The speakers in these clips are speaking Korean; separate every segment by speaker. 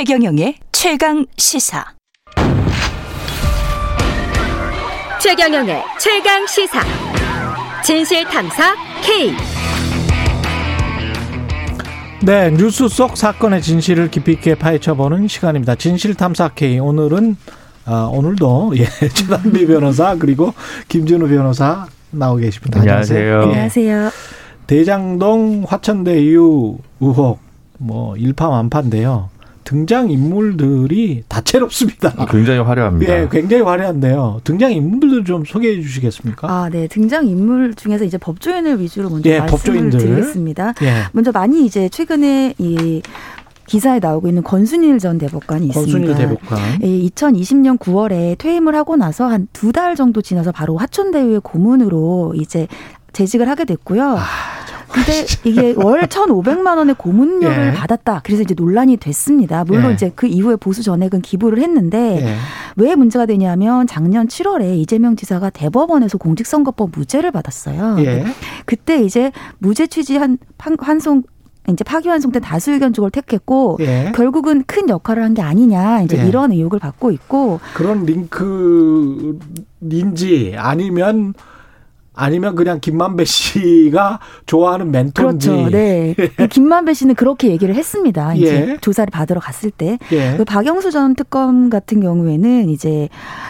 Speaker 1: 최경영의 최강 시사.
Speaker 2: 최경영의 최강 시사. 진실 탐사 K.
Speaker 3: 네, 뉴스 속 사건의 진실을 깊이 있게 파헤쳐보는 시간입니다. 진실 탐사 K. 오늘은 아, 오늘도 예, 최단비 변호사 그리고 김준우 변호사 나오 계십니다.
Speaker 4: 안녕하세요.
Speaker 3: 예.
Speaker 2: 안녕하세요.
Speaker 3: 대장동 화천대 유 의혹 뭐 일파만파인데요. 등장 인물들이 다채롭습니다.
Speaker 4: 굉장히 화려합니다.
Speaker 3: 예, 굉장히 화려한데요. 등장 인물들 좀 소개해 주시겠습니까?
Speaker 5: 아, 네. 등장 인물 중에서 이제 법조인을 위주로 먼저
Speaker 3: 예,
Speaker 5: 말씀을
Speaker 3: 법조인들.
Speaker 5: 드리겠습니다.
Speaker 3: 예.
Speaker 5: 먼저 많이 이제 최근에 이 기사에 나오고 있는 권순일 전 대법관이
Speaker 3: 권순일
Speaker 5: 있습니다.
Speaker 3: 대법관.
Speaker 5: 예, 2020년 9월에 퇴임을 하고 나서 한 두 달 정도 지나서 바로 화천대유의 고문으로 이제 재직을 하게 됐고요.
Speaker 3: 아,
Speaker 5: 근데 이게 월 1,500만 원의 고문료를
Speaker 3: 예.
Speaker 5: 받았다. 그래서 이제 논란이 됐습니다. 물론
Speaker 3: 예.
Speaker 5: 이제 그 이후에 보수 전액은 기부를 했는데
Speaker 3: 예.
Speaker 5: 왜 문제가 되냐면 작년 7월에 이재명 지사가 대법원에서 공직선거법 무죄를 받았어요.
Speaker 3: 예.
Speaker 5: 그때 이제 무죄 취지한 판- 환송 이제 파기환송된 다수 의견 쪽을 택했고
Speaker 3: 예.
Speaker 5: 결국은 큰 역할을 한 게 아니냐 이제
Speaker 3: 예.
Speaker 5: 이런 의혹을 받고 있고
Speaker 3: 그런 링크인지 아니면 아니면 그냥 김만배 씨가 좋아하는 멘토인지.
Speaker 5: 그렇죠. 네. 그 김만배 씨는 그렇게 얘기를 했습니다. 이제
Speaker 3: 예.
Speaker 5: 조사를 받으러 갔을 때.
Speaker 3: 예.
Speaker 5: 그 박영수 전 특검 같은 경우에는 이제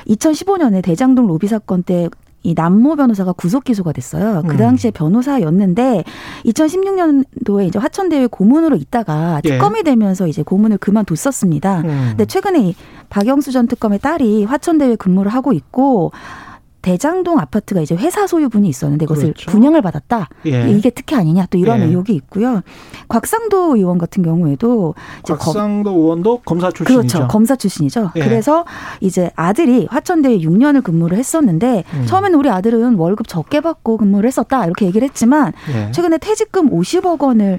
Speaker 5: 2015년에 대장동 로비 사건 때이 남모 변호사가 구속 기소가 됐어요. 그
Speaker 3: 음.
Speaker 5: 당시에 변호사였는데 2016년도에 이제 화천대유 고문으로 있다가
Speaker 3: 예.
Speaker 5: 특검이 되면서 이제 고문을 그만뒀었습니다.
Speaker 3: 음.
Speaker 5: 근데 최근에 이 박영수 전 특검의 딸이 화천대유에 근무를 하고 있고 대장동 아파트가 이제 회사 소유분이 있었는데 그것을
Speaker 3: 그렇죠.
Speaker 5: 분양을 받았다.
Speaker 3: 예.
Speaker 5: 이게 특혜 아니냐 또 이런
Speaker 3: 예.
Speaker 5: 의혹이 있고요. 곽상도 의원 같은 경우에도
Speaker 3: 곽상도 의원도 검사 출신이죠.
Speaker 5: 그렇죠. 검사 출신이죠.
Speaker 3: 예.
Speaker 5: 그래서 이제 아들이 화천대에 6년을 근무를 했었는데
Speaker 3: 음.
Speaker 5: 처음에는 우리 아들은 월급 적게 받고 근무를 했었다 이렇게 얘기를 했지만
Speaker 3: 예.
Speaker 5: 최근에 퇴직금 50억 원을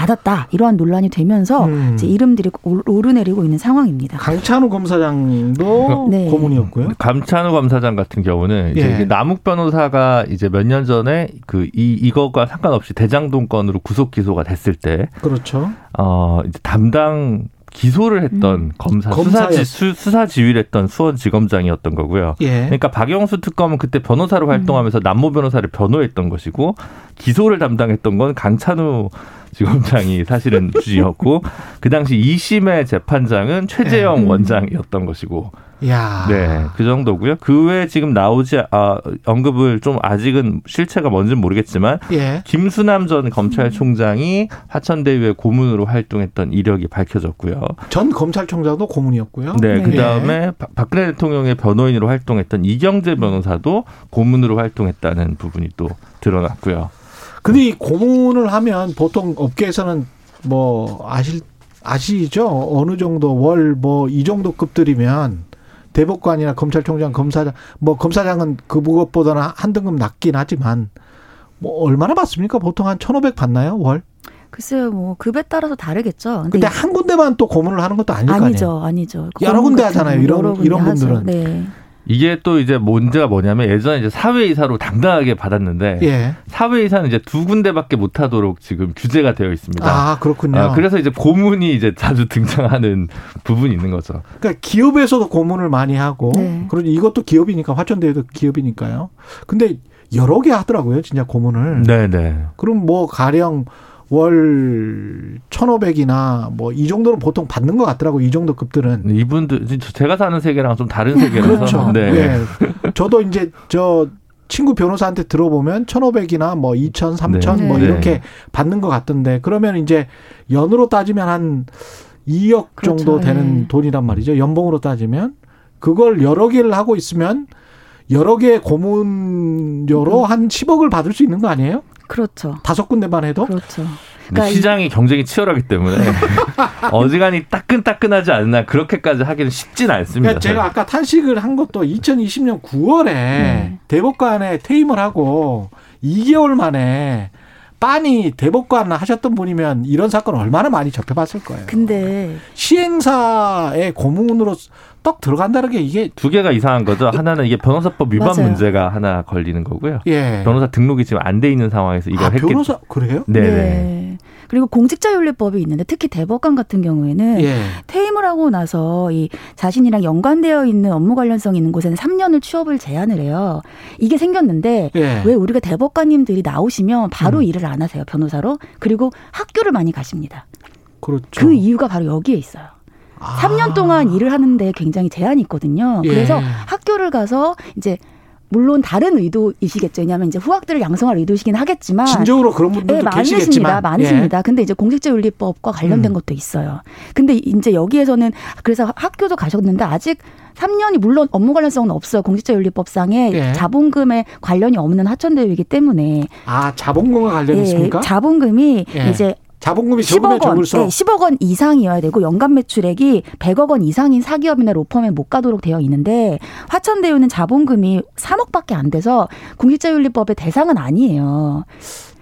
Speaker 5: 받았다 이러한 논란이 되면서
Speaker 3: 음.
Speaker 5: 이제 이름들이 오- 오르내리고 있는 상황입니다.
Speaker 3: 강찬우 검사장도
Speaker 5: 네.
Speaker 3: 고문이었고요.
Speaker 4: 감찬우 검사장 같은 경우는 이제
Speaker 3: 예.
Speaker 4: 남욱 변호사가 이제 몇 년 전에 그 이 이거가 상관없이 대장동 건으로 구속 기소가 됐을 때
Speaker 3: 그렇죠.
Speaker 4: 어, 이제 담당 기소를 했던
Speaker 5: 음.
Speaker 4: 검사
Speaker 3: 검사였-
Speaker 4: 수사, 지, 수, 수사 지휘했던 수원지검장이었던 거고요.
Speaker 3: 예.
Speaker 4: 그러니까 박영수 특검은 그때 변호사로 활동하면서 남모 변호사를 변호했던 것이고 기소를 담당했던 건 강찬우 지검장이 사실은 주지였고 그 당시 2심의 재판장은 최재형
Speaker 5: 음.
Speaker 4: 원장이었던 것이고
Speaker 3: 야.
Speaker 4: 네, 그 정도고요. 그 외에 지금 나오지 아, 언급을 좀 아직은 실체가 뭔지는 모르겠지만
Speaker 3: 예.
Speaker 4: 김수남 전 검찰총장이 화천대유의 고문으로 활동했던 이력이 밝혀졌고요.
Speaker 3: 전 검찰총장도 고문이었고요.
Speaker 4: 네,
Speaker 5: 네.
Speaker 4: 그 다음에 박근혜 대통령의 변호인으로 활동했던 이경재 변호사도 고문으로 활동했다는 부분이 또 드러났고요.
Speaker 3: 근데 이 고문을 하면 보통 업계에서는 뭐 아실 아시죠? 어느 정도 월 뭐 이 정도 급들이면 대법관이나 검찰총장, 검사장 뭐 검사장은 그 무엇보다는 한 등급 낮긴 하지만 뭐 얼마나 받습니까? 보통 한1,500 받나요? 월?
Speaker 5: 글쎄요, 뭐 급에 따라서 다르겠죠.
Speaker 3: 근데 한 군데만 또 고문을 하는 것도 아닐 거 아니에요.
Speaker 5: 아니죠, 아니죠.
Speaker 3: 여러 군데 하잖아요, 이런- 이런. 분들은.
Speaker 5: 네.
Speaker 4: 이게 또 이제 문제가 뭐냐면 예전에 이제 사회이사로 당당하게 받았는데
Speaker 3: 예.
Speaker 4: 사회이사는 이제 두 군데밖에 못 하도록 지금 규제가 되어 있습니다.
Speaker 3: 아, 그렇군요.
Speaker 4: 아, 그래서 이제 고문이 이제 자주 등장하는 부분이 있는 거죠.
Speaker 3: 그러니까 기업에서도 고문을 많이 하고
Speaker 5: 네.
Speaker 3: 그러니 이것도 기업이니까 화천대유도 기업이니까요. 근데 여러 개 하더라고요, 진짜 고문을.
Speaker 4: 네, 네.
Speaker 3: 그럼 뭐 가령 월 1,500이나 뭐 이 정도는 보통 받는 것 같더라고. 이 정도 급들은.
Speaker 4: 이분들 제가 사는 세계랑 좀 다른 세계라서
Speaker 3: 그렇죠.
Speaker 4: 네.
Speaker 3: 예. 저도 이제 저 친구 변호사한테 들어보면 1,500이나 뭐 2,000, 3,000
Speaker 5: 네.
Speaker 3: 뭐
Speaker 4: 네.
Speaker 3: 이렇게 받는 것 같던데 그러면 이제 연으로 따지면 한 2억
Speaker 5: 그렇죠.
Speaker 3: 정도 되는
Speaker 5: 예.
Speaker 3: 돈이란 말이죠. 연봉으로 따지면 그걸 여러 개를 하고 있으면 여러 개의 고문료로 한 10억을 받을 수 있는 거 아니에요?
Speaker 5: 그렇죠.
Speaker 3: 다섯 군데만 해도?
Speaker 5: 그렇죠. 그러니까 이-
Speaker 4: 시장이 경쟁이 치열하기 때문에 어지간히 따끈따끈하지 않나 그렇게까지 하기는 쉽진 않습니다.
Speaker 3: 그러니까 제가 아까 탄식을 한 것도 2020년 9월에
Speaker 5: 네.
Speaker 3: 대법관에 퇴임을 하고 2개월 만에 빤히 대법관 하셨던 분이면 이런 사건 얼마나 많이 접해봤을 거예요.
Speaker 5: 근데
Speaker 3: 시행사의 고문으로 떡 들어간다는 게 이게
Speaker 4: 두 개가 이상한 거죠. 하나는 이게 변호사법 위반
Speaker 5: 맞아요.
Speaker 4: 문제가 하나 걸리는 거고요.
Speaker 3: 예.
Speaker 4: 변호사 등록이 지금 안 돼 있는 상황에서 이걸
Speaker 3: 아,
Speaker 4: 했기
Speaker 3: 변호사 그래요?
Speaker 4: 네네.
Speaker 5: 네. 그리고 공직자윤리법이 있는데 특히 대법관 같은 경우에는
Speaker 3: 예.
Speaker 5: 퇴임을 하고 나서 이 자신이랑 연관되어 있는 업무 관련성 있는 곳에는 3년을 취업을 제한을 해요. 이게 생겼는데
Speaker 3: 예.
Speaker 5: 왜 우리가 대법관님들이 나오시면 바로
Speaker 3: 음.
Speaker 5: 일을 안 하세요 변호사로 그리고 학교를 많이 가십니다.
Speaker 3: 그렇죠.
Speaker 5: 그 이유가 바로 여기에 있어요.
Speaker 3: 아.
Speaker 5: 3년 동안 일을 하는데 굉장히 제한이 있거든요.
Speaker 3: 예.
Speaker 5: 그래서 학교를 가서 이제 물론 다른 의도이시겠죠. 왜냐하면 이제 후학들을 양성할 의도시긴 하겠지만
Speaker 3: 진정으로 그런 분들도
Speaker 5: 네, 많으십니다.
Speaker 3: 계시겠지만
Speaker 5: 많으십니다. 근데 이제 공직자윤리법과 관련된
Speaker 3: 음.
Speaker 5: 것도 있어요. 근데 이제 여기에서는 그래서 학교도 가셨는데 아직 3년이 물론 업무 관련성은 없어요. 공직자윤리법상에
Speaker 3: 예.
Speaker 5: 자본금에 관련이 없는 하천대회이기 때문에
Speaker 3: 아 자본금과 관련
Speaker 5: 예,
Speaker 3: 있습니까?
Speaker 5: 자본금이
Speaker 3: 예.
Speaker 5: 이제
Speaker 3: 자본금이 적으면
Speaker 5: 10억 원, 네, 10억 원 이상이어야 되고 연간 매출액이 100억 원 이상인 사기업이나 로펌에 못 가도록 되어 있는데 화천대유는 자본금이 3억밖에 안 돼서 공직자윤리법의 대상은 아니에요.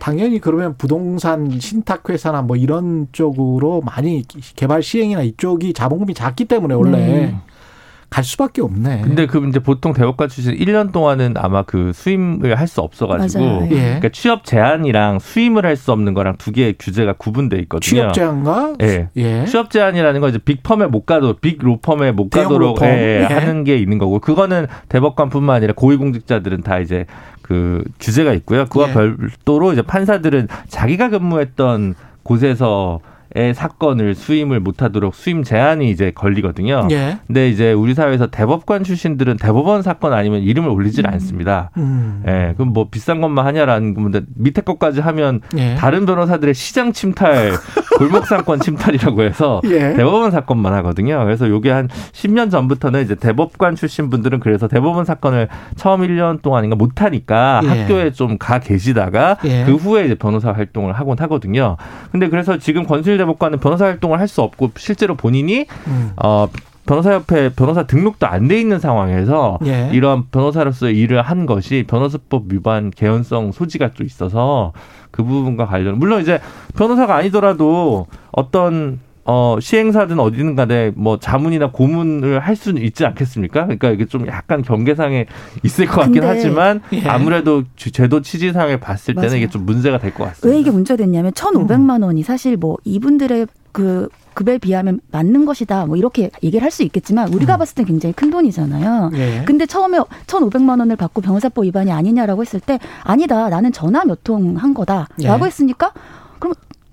Speaker 3: 당연히 그러면 부동산 신탁회사나 뭐 이런 쪽으로 많이 개발 시행이나 이쪽이 자본금이 작기 때문에 원래
Speaker 5: 네.
Speaker 3: 갈 수밖에 없네.
Speaker 4: 근데 그 이제 보통 대법관 출신 1년 동안은 아마 그 수임을 할 수 없어가지고
Speaker 5: 맞아요.
Speaker 3: 예.
Speaker 4: 그러니까 취업 제한이랑 수임을 할 수 없는 거랑 두 개의 규제가 구분돼 있거든요.
Speaker 3: 취업 제한과
Speaker 4: 예.
Speaker 3: 예.
Speaker 4: 취업 제한이라는 건 이제 빅펌에 못 가도록 빅 로펌에 못 가도록
Speaker 3: 로펌.
Speaker 4: 예,
Speaker 3: 예.
Speaker 4: 하는 게 있는 거고 그거는 대법관뿐만 아니라 고위공직자들은 다 이제 그 규제가 있고요. 그와
Speaker 3: 예.
Speaker 4: 별도로 이제 판사들은 자기가 근무했던 곳에서 의 사건을 수임을 못하도록 수임 제한이 이제 걸리거든요.
Speaker 3: 예.
Speaker 4: 근데 이제 우리 사회에서 대법관 출신들은 대법원 사건 아니면 이름을 올리질 않습니다.
Speaker 3: 음.
Speaker 4: 예, 그럼 뭐 비싼 것만 하냐라는 건데 밑에 것까지 하면
Speaker 3: 예.
Speaker 4: 다른 변호사들의 시장 침탈, 골목 상권 침탈이라고 해서
Speaker 3: 예.
Speaker 4: 대법원 사건만 하거든요. 그래서 요게 한 10년 전부터는 이제 대법관 출신 분들은 그래서 대법원 사건을 처음 1년 동안인가 못 하니까
Speaker 3: 예.
Speaker 4: 학교에 좀 가 계시다가
Speaker 3: 예.
Speaker 4: 그 후에 이제 변호사 활동을 하곤 하거든요. 근데 그래서 지금 권순일 대법관은 변호사 활동을 할 수 없고 실제로 본인이
Speaker 3: 음.
Speaker 4: 어 변호사협회 변호사 등록도 안 돼 있는 상황에서
Speaker 3: 예.
Speaker 4: 이러한 변호사로서의 일을 한 것이 변호사법 위반 개연성 소지가 또 있어서 그 부분과 관련 물론 이제 변호사가 아니더라도 어떤 어 시행사든 어디든 간에 뭐 자문이나 고문을 할 수는 있지 않겠습니까? 그러니까 이게 좀 약간 경계상에 있을 것 같긴
Speaker 5: 근데
Speaker 4: 하지만
Speaker 3: 예.
Speaker 4: 아무래도 주- 제도 취지상에 봤을 때는
Speaker 5: 맞아요.
Speaker 4: 이게 좀 문제가 될 것 같습니다.
Speaker 5: 왜 이게 문제가 됐냐면 1,500만 원이 사실 뭐 이분들의 그 급여에 비하면 맞는 것이다. 뭐 이렇게 얘기를 할 수 있겠지만 우리가
Speaker 3: 음.
Speaker 5: 봤을 땐 굉장히 큰 돈이잖아요.
Speaker 3: 예.
Speaker 5: 근데 처음에 1,500만 원을 받고 변호사법 위반이 아니냐라고 했을 때 아니다. 나는 전화 몇 통 한 거다라고
Speaker 3: 예.
Speaker 5: 했으니까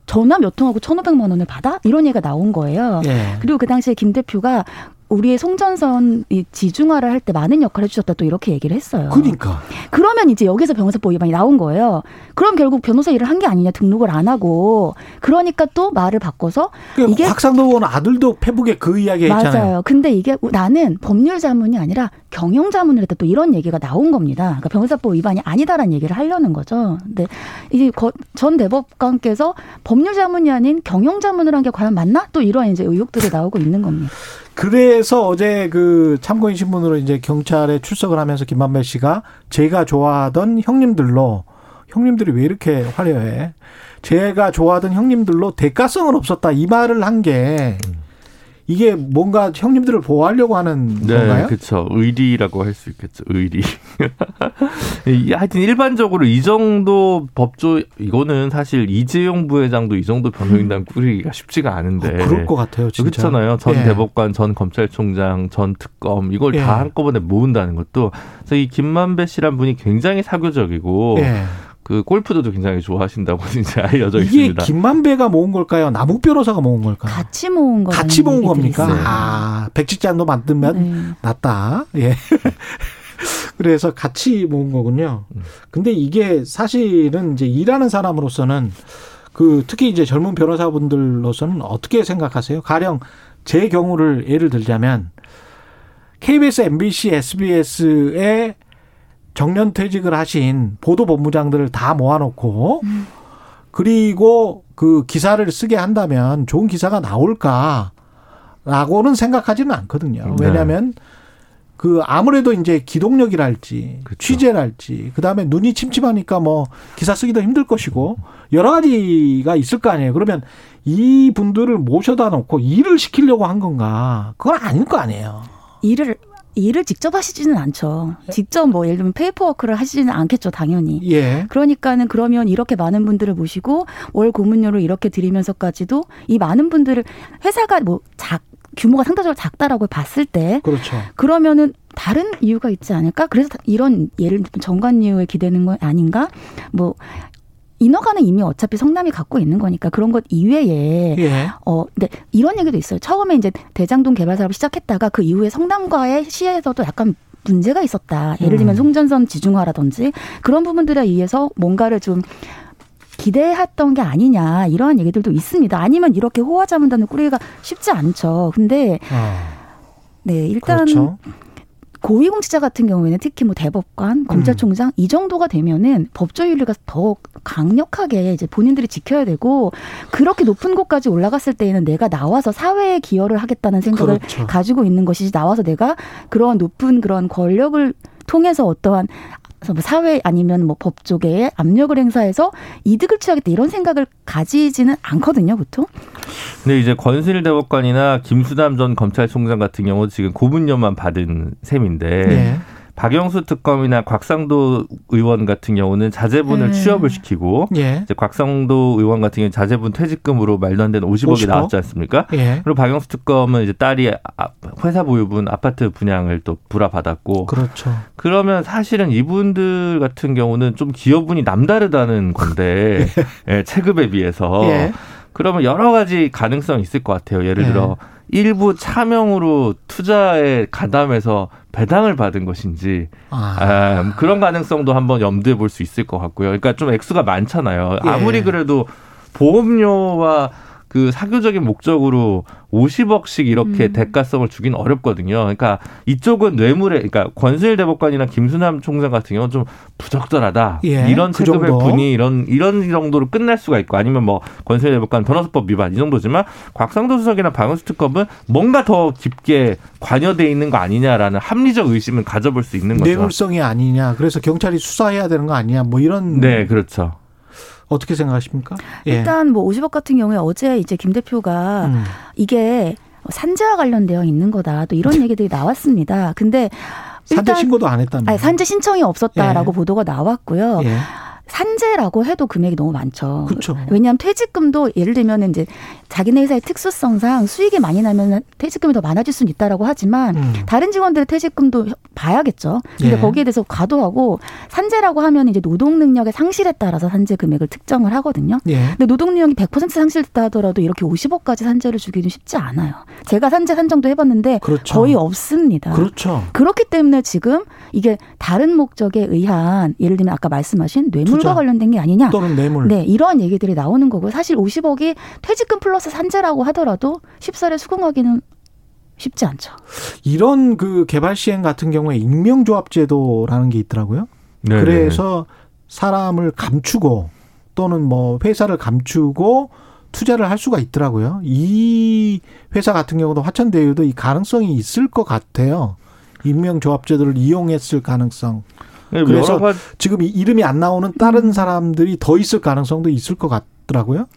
Speaker 5: 전화 몇 통하고 1,500만 원을 받아? 이런 얘기가 나온 거예요.
Speaker 3: 예.
Speaker 5: 그리고 그 당시에 김 대표가 우리의 송전선 이 지중화를 할 때 많은 역할을 해주셨다 또 이렇게 얘기를 했어요.
Speaker 3: 그러니까
Speaker 5: 그러면 이제 여기서 변호사법 위반이 나온 거예요. 그럼 결국 변호사 일을 한 게 아니냐 등록을 안 하고 그러니까 또 말을 바꿔서
Speaker 3: 그
Speaker 5: 이게-
Speaker 3: 확상도 의원 아들도 페북에 그 이야기 했잖아요.
Speaker 5: 맞아요. 근데 이게 나는 법률 자문이 아니라 경영 자문을 했다 또 이런 얘기가 나온 겁니다. 그러니까 변호사법 위반이 아니다라는 얘기를 하려는 거죠. 근데 거- 전 대법관께서 법률 자문이 아닌 경영 자문을 한 게 과연 맞나? 또 이런 이제 의혹들이 나오고 있는 겁니다.
Speaker 3: 그래서 어제 그 참고인 신문으로 이제 경찰에 출석을 하면서 김만배 씨가 제가 좋아하던 형님들로 형님들이 왜 이렇게 화려해? 제가 좋아하던 형님들로 대가성은 없었다 이 말을 한 게 이게 뭔가 형님들을 보호하려고 하는
Speaker 4: 네,
Speaker 3: 건가요?
Speaker 4: 그렇죠. 의리라고 할 수 있겠죠. 의리. 이- 하여튼 일반적으로 이 정도 법조 이거는 사실 이재용 부회장도 이 정도 변호인단 꾸리기가 쉽지가 않은데.
Speaker 3: 어, 그럴 것 같아요, 진짜.
Speaker 4: 그렇잖아요. 전
Speaker 3: 예.
Speaker 4: 대법관, 전 검찰총장, 전 특검 이걸
Speaker 3: 예.
Speaker 4: 다 한꺼번에 모은다는 것도 그래서 이 김만배 씨란 분이 굉장히 사교적이고
Speaker 3: 예.
Speaker 4: 그 골프도 굉장히 좋아하신다고 이제 알려져
Speaker 3: 이게
Speaker 4: 있습니다.
Speaker 3: 김만배가 모은 걸까요? 남욱 변호사가 모은 걸까요?
Speaker 5: 같이 모은 거
Speaker 3: 같이 모은 겁니까?
Speaker 5: 있어요.
Speaker 3: 아, 백지장도 만들면
Speaker 5: 네.
Speaker 3: 낫다. 예. 그래서 같이 모은 거군요. 근데 이게 사실은 이제 일하는 사람으로서는 그 특히 이제 젊은 변호사분들로서는 어떻게 생각하세요? 가령 제 경우를 예를 들자면 KBS, MBC, SBS에 정년 퇴직을 하신 보도 본부장들을 다 모아놓고 그리고 그 기사를 쓰게 한다면 좋은 기사가 나올까라고는 생각하지는 않거든요.
Speaker 4: 네.
Speaker 3: 왜냐하면 그 아무래도 이제 기동력이랄지
Speaker 4: 그쵸.
Speaker 3: 취재랄지 그다음에 눈이 침침하니까 뭐 기사 쓰기도 힘들 것이고 여러 가지가 있을 거 아니에요. 그러면 이 분들을 모셔다 놓고 일을 시키려고 한 건가? 그건 아닐 거 아니에요.
Speaker 5: 일을 일을 직접 하시지는 않죠. 직접 뭐 예를 들면 paperwork를 하시지는 않겠죠, 당연히.
Speaker 3: 예.
Speaker 5: 그러니까는 그러면 이렇게 많은 분들을 모시고 월 고문료를 이렇게 드리면서까지도 이 많은 분들을 회사가 뭐 작, 규모가 상대적으로 작다라고 봤을 때
Speaker 3: 그렇죠.
Speaker 5: 그러면은 다른 이유가 있지 않을까? 그래서 이런 예를 들면 전관예우에 기대는 건 아닌가? 뭐 인허가는 이미 어차피 성남이 갖고 있는 거니까 그런 것 이외에
Speaker 3: 예.
Speaker 5: 어 근데 이런 얘기도 있어요. 처음에 이제 대장동 개발 사업을 시작했다가 그 이후에 성남과의 시에서도 약간 문제가 있었다. 예를 들면
Speaker 3: 음.
Speaker 5: 송전선 지중화라든지 그런 부분들에 의해서 뭔가를 좀 기대했던 게 아니냐 이러한 얘기들도 있습니다. 아니면 이렇게 호화자문단을 꾸리기가 쉽지 않죠. 근데
Speaker 3: 아,
Speaker 5: 네 일단
Speaker 3: 그렇죠.
Speaker 5: 고위공직자 같은 경우에는 특히 뭐 대법관, 검찰총장 이 정도가 되면은 법조윤리가 더 강력하게 이제 본인들이 지켜야 되고 그렇게 높은 곳까지 올라갔을 때에는 내가 나와서 사회에 기여를 하겠다는 생각을
Speaker 3: 그렇죠.
Speaker 5: 가지고 있는 것이지 나와서 내가 그런 높은 그런 권력을 통해서 어떠한 뭐 사회 아니면 뭐 법 쪽에 압력을 행사해서 이득을 취하겠다 이런 생각을 가지지는 않거든요, 보통.
Speaker 4: 근데 이제 권순일 대법관이나 김수남 전 검찰총장 같은 경우 지금 고문료만 받은 셈인데
Speaker 3: 예.
Speaker 4: 박영수 특검이나 곽상도 의원 같은 경우는 자제분을
Speaker 5: 음.
Speaker 4: 취업을 시키고
Speaker 3: 예.
Speaker 4: 이제 곽상도 의원 같은 경우 는 자제분 퇴직금으로 말도 안 되는 50억이
Speaker 3: 50억?
Speaker 4: 나왔지 않습니까?
Speaker 3: 예.
Speaker 4: 그리고 박영수 특검은 이제 딸이 아- 회사 보유분 아파트 분양을 또 불화받았고
Speaker 3: 그렇죠.
Speaker 4: 그러면 사실은 이분들 같은 경우는 좀 기여분이 남다르다는 건데 예, 체급에 비해서
Speaker 3: 예.
Speaker 4: 그러면 여러 가지 가능성이 있을 것 같아요. 예를
Speaker 3: 예.
Speaker 4: 들어 일부 차명으로 투자에 가담해서 배당을 받은 것인지
Speaker 3: 아.
Speaker 4: 아, 그런 가능성도 한번 염두에 볼 수 있을 것 같고요. 그러니까 좀 액수가 많잖아요.
Speaker 3: 예.
Speaker 4: 아무리 그래도 보험료와 그 사교적인 목적으로 50억씩 이렇게
Speaker 5: 음.
Speaker 4: 대가성을 주긴 어렵거든요. 그러니까 이쪽은 뇌물에, 그러니까 권순일 대법관이나 김수남 총장 같은 경우는 좀 부적절하다.
Speaker 3: 예,
Speaker 4: 이런
Speaker 3: 그
Speaker 4: 체급의
Speaker 3: 정도.
Speaker 4: 분이 이런 이런 정도로 끝날 수가 있고 아니면 뭐 권순일 대법관 변호사법 위반 이 정도지만 곽상도 수석이나 박은수 특검은 뭔가 더 깊게 관여돼 있는 거 아니냐라는 합리적 의심을 가져볼 수 있는 거죠.
Speaker 3: 뇌물성이 아니냐. 그래서 경찰이 수사해야 되는 거 아니냐. 뭐 이런
Speaker 4: 네, 그렇죠.
Speaker 3: 어떻게 생각하십니까? 예.
Speaker 5: 일단 뭐 50억 같은 경우에 어제 이제 김 대표가
Speaker 3: 음.
Speaker 5: 이게 산재와 관련되어 있는 거다. 또 이런 얘기들이 나왔습니다. 근데
Speaker 3: 산재 신고도 안 했다는.
Speaker 5: 아니, 산재 신청이 없었다라고
Speaker 3: 예.
Speaker 5: 보도가 나왔고요.
Speaker 3: 예.
Speaker 5: 산재라고 해도 금액이 너무 많죠.
Speaker 3: 그렇죠.
Speaker 5: 왜냐하면 퇴직금도 예를 들면 이제 자기네 회사의 특수성상 수익이 많이 나면 퇴직금이 더 많아질 수는 있다라고 하지만
Speaker 3: 음.
Speaker 5: 다른 직원들의 퇴직금도 봐야겠죠. 근데
Speaker 3: 예.
Speaker 5: 거기에 대해서 과도하고 산재라고 하면 이제 노동 능력의 상실에 따라서 산재 금액을 특정을 하거든요.
Speaker 3: 예.
Speaker 5: 근데 노동 능력이 100% 상실됐다 하더라도 이렇게 50억까지 산재를 주기는 쉽지 않아요. 제가 산재 산정도 해봤는데
Speaker 3: 그렇죠.
Speaker 5: 거의 없습니다.
Speaker 3: 그렇죠.
Speaker 5: 그렇기 때문에 지금 이게 다른 목적에 의한 예를 들면 아까 말씀하신 뇌물 과
Speaker 3: 투자.
Speaker 5: 관련된 게 아니냐.
Speaker 3: 또는 뇌물.
Speaker 5: 네, 이러한 얘기들이 나오는 거고요. 사실 50억이 퇴직금 플러스 산재라고 하더라도 쉽사리 수긍하기는 쉽지 않죠.
Speaker 3: 이런 그 개발 시행 같은 경우에 익명조합 제도라는 게 있더라고요.
Speaker 4: 네,
Speaker 3: 그래서 사람을 감추고 또는 뭐 회사를 감추고 투자를 할 수가 있더라고요. 이 회사 같은 경우도 화천대유도 이 가능성이 있을 것 같아요. 익명조합 제도를 이용했을 가능성.
Speaker 4: 네,
Speaker 3: 그래서
Speaker 4: 여러 가지
Speaker 3: 지금 이 이름이 안 나오는 다른 사람들이 더 있을 가능성도 있을 것 같더라고요.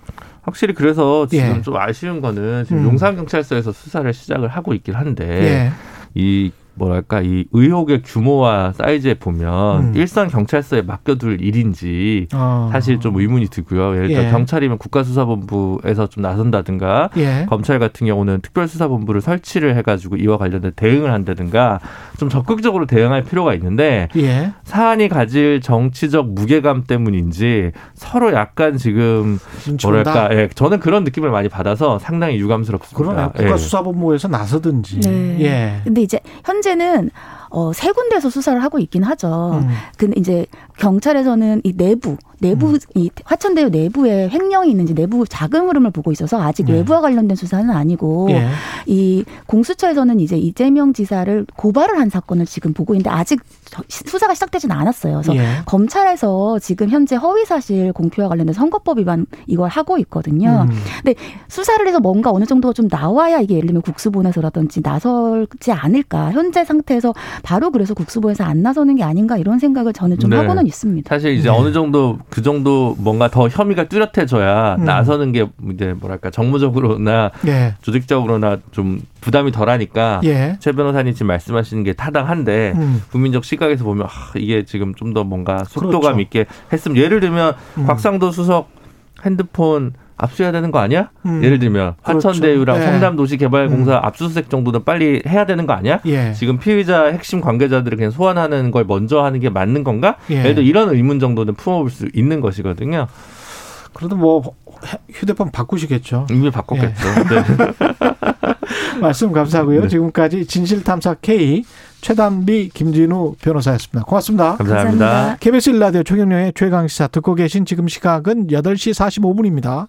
Speaker 4: 확실히 그래서 지금
Speaker 3: 예.
Speaker 4: 좀 아쉬운 거는 지금
Speaker 3: 음.
Speaker 4: 용산 경찰서에서 수사를 시작을 하고 있긴 한데
Speaker 3: 예.
Speaker 4: 이 뭐랄까 이 의혹의 규모와 사이즈에 보면
Speaker 3: 음.
Speaker 4: 일선 경찰서에 맡겨둘 일인지
Speaker 3: 어.
Speaker 4: 사실 좀 의문이 들고요. 예를 들어
Speaker 3: 예.
Speaker 4: 경찰이면 국가수사본부에서 좀 나선다든가
Speaker 3: 예.
Speaker 4: 검찰 같은 경우는 특별수사본부를 설치를 해가지고 이와 관련된 대응을 한다든가 좀 적극적으로 대응할 필요가 있는데
Speaker 3: 예.
Speaker 4: 사안이 가질 정치적 무게감 때문인지 서로 약간 지금. 뭐랄까 예, 저는 그런 느낌을 많이 받아서 상당히 유감스럽습니다.
Speaker 3: 그러나
Speaker 4: 예.
Speaker 3: 국가수사본부에서 나서든지.
Speaker 5: 네.
Speaker 3: 예.
Speaker 5: 근데 이제 현재 는 어, 세 군데에서 수사를 하고 있긴 하죠.
Speaker 3: 음.
Speaker 5: 근데 이제 경찰에서는 이 내부, 내부,
Speaker 3: 음.
Speaker 5: 이 화천대유 내부에 횡령이 있는지 내부 자금 흐름을 보고 있어서 아직
Speaker 3: 네.
Speaker 5: 외부와 관련된 수사는 아니고
Speaker 3: 예.
Speaker 5: 이 공수처에서는 이제 이재명 지사를 고발을 한 사건을 지금 보고 있는데 아직 저- 수사가 시작되지는 않았어요. 그래서
Speaker 3: 예.
Speaker 5: 검찰에서 지금 현재 허위 사실 공표와 관련된 선거법 위반 이걸 하고 있거든요.
Speaker 3: 음.
Speaker 5: 수사를 해서 뭔가 어느 정도가 좀 나와야 이게 예를 들면 국수본에서라든지 나설지 않을까. 현재 상태에서 바로 그래서 국수본에서 안 나서는 게 아닌가 이런 생각을 저는 좀
Speaker 4: 네.
Speaker 5: 하고는 있습니다.
Speaker 4: 사실 이제
Speaker 3: 네.
Speaker 4: 어느 정도 그 정도 뭔가 더 혐의가 뚜렷해져야
Speaker 3: 음.
Speaker 4: 나서는 게 이제 뭐랄까 정무적으로나
Speaker 3: 예.
Speaker 4: 조직적으로나 좀 부담이 덜하니까
Speaker 3: 예.
Speaker 4: 최 변호사님 지금 말씀하시는 게 타당한데
Speaker 3: 음.
Speaker 4: 국민적 시각에서 보면 아, 이게 지금 좀 더 뭔가 속도감
Speaker 3: 그렇죠.
Speaker 4: 있게 했으면 예를 들면
Speaker 3: 음.
Speaker 4: 곽상도 수석 핸드폰 압수해야 되는 거 아니야?
Speaker 3: 음.
Speaker 4: 예를 들면
Speaker 3: 그렇죠.
Speaker 4: 화천대유랑
Speaker 3: 네.
Speaker 4: 성남도시개발공사
Speaker 3: 음.
Speaker 4: 압수수색 정도는 빨리 해야 되는 거 아니야?
Speaker 3: 예.
Speaker 4: 지금 피의자 핵심 관계자들을 그냥 소환하는 걸 먼저 하는 게 맞는 건가?
Speaker 3: 예.
Speaker 4: 예를 들어 이런 의문 정도는 품어볼 수 있는 것이거든요.
Speaker 3: 그래도 뭐 휴대폰 바꾸시겠죠.
Speaker 4: 이미 바꿨겠죠.
Speaker 3: 예.
Speaker 4: 네.
Speaker 3: 말씀 감사하고요.
Speaker 4: 네.
Speaker 3: 지금까지 진실탐사 K 최단비 김진우 변호사였습니다. 고맙습니다.
Speaker 4: 감사합니다.
Speaker 5: 감사합니다.
Speaker 3: KBS 일라디오 최경영의 최강시사 듣고 계신 지금 시각은 8시 45분입니다.